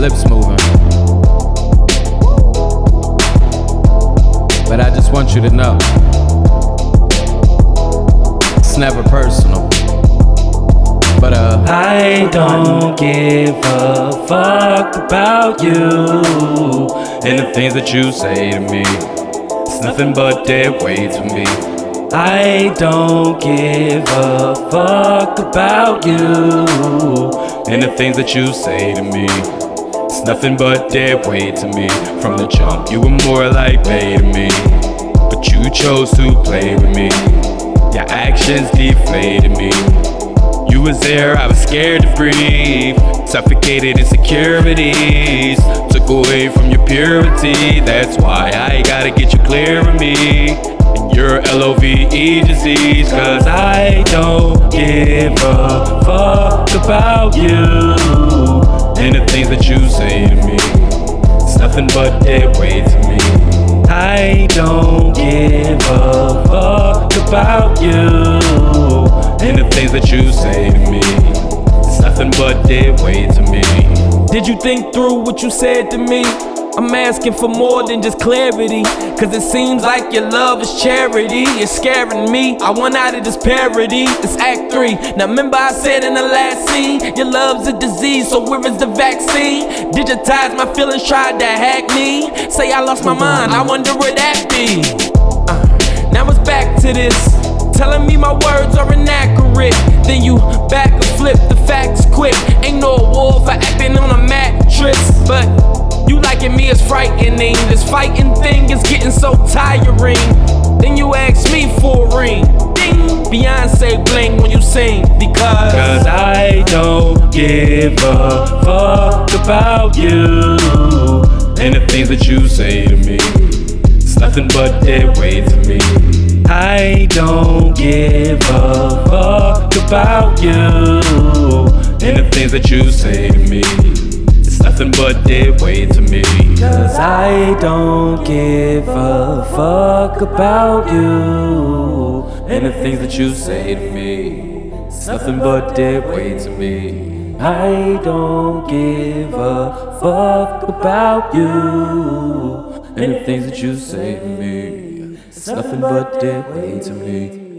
lips moving. But I just want you to know it's never personal. But uh, I don't give a fuck about you and the things that you say to me. It's nothing but dead weight to me. I don't give a fuck about you and the things that you say to me. Nothing but dead weight to me. From the jump, you were more like bae to me, but you chose to play with me. Your actions deflated me. You was there, I was scared to breathe. Suffocated insecurities. Took away from your purity. That's why I gotta get you clear of me. And your LOVE disease. Cause I don't give a fuck about you. And the things that you say to me. It's nothing but dead weight to me. I don't give a fuck about you and the things that you say to me. It's nothing but dead weight to me. Did you think through what you said to me? I'm asking for more than just clarity. Cause it seems like your love is charity. It's scaring me. I want out of this parody. It's Act 3. Now remember I said in the last scene, your love's a disease, so where is the vaccine? Digitize my feelings, tried to hack me. Say I lost my mind, I wonder where that be. Uh, now it's back to this. Telling me my words are inaccurate. Then you back and flip the facts quick. You me is frightening. This fighting thing is getting so tiring. Then you ask me for a ring. Ding! Beyonce bling when you sing. Because. Cause I don't give a fuck about you. And the things that you say to me. It's nothing but dead weight to me. I don't give a fuck about you and the things that you say to me. Nothing but dead weight to me. Cause I don't give a fuck about you and the things that you say to me. It's nothing but dead weight to me. I don't give a fuck about you and the things that you say to me. It's nothing but dead weight to me.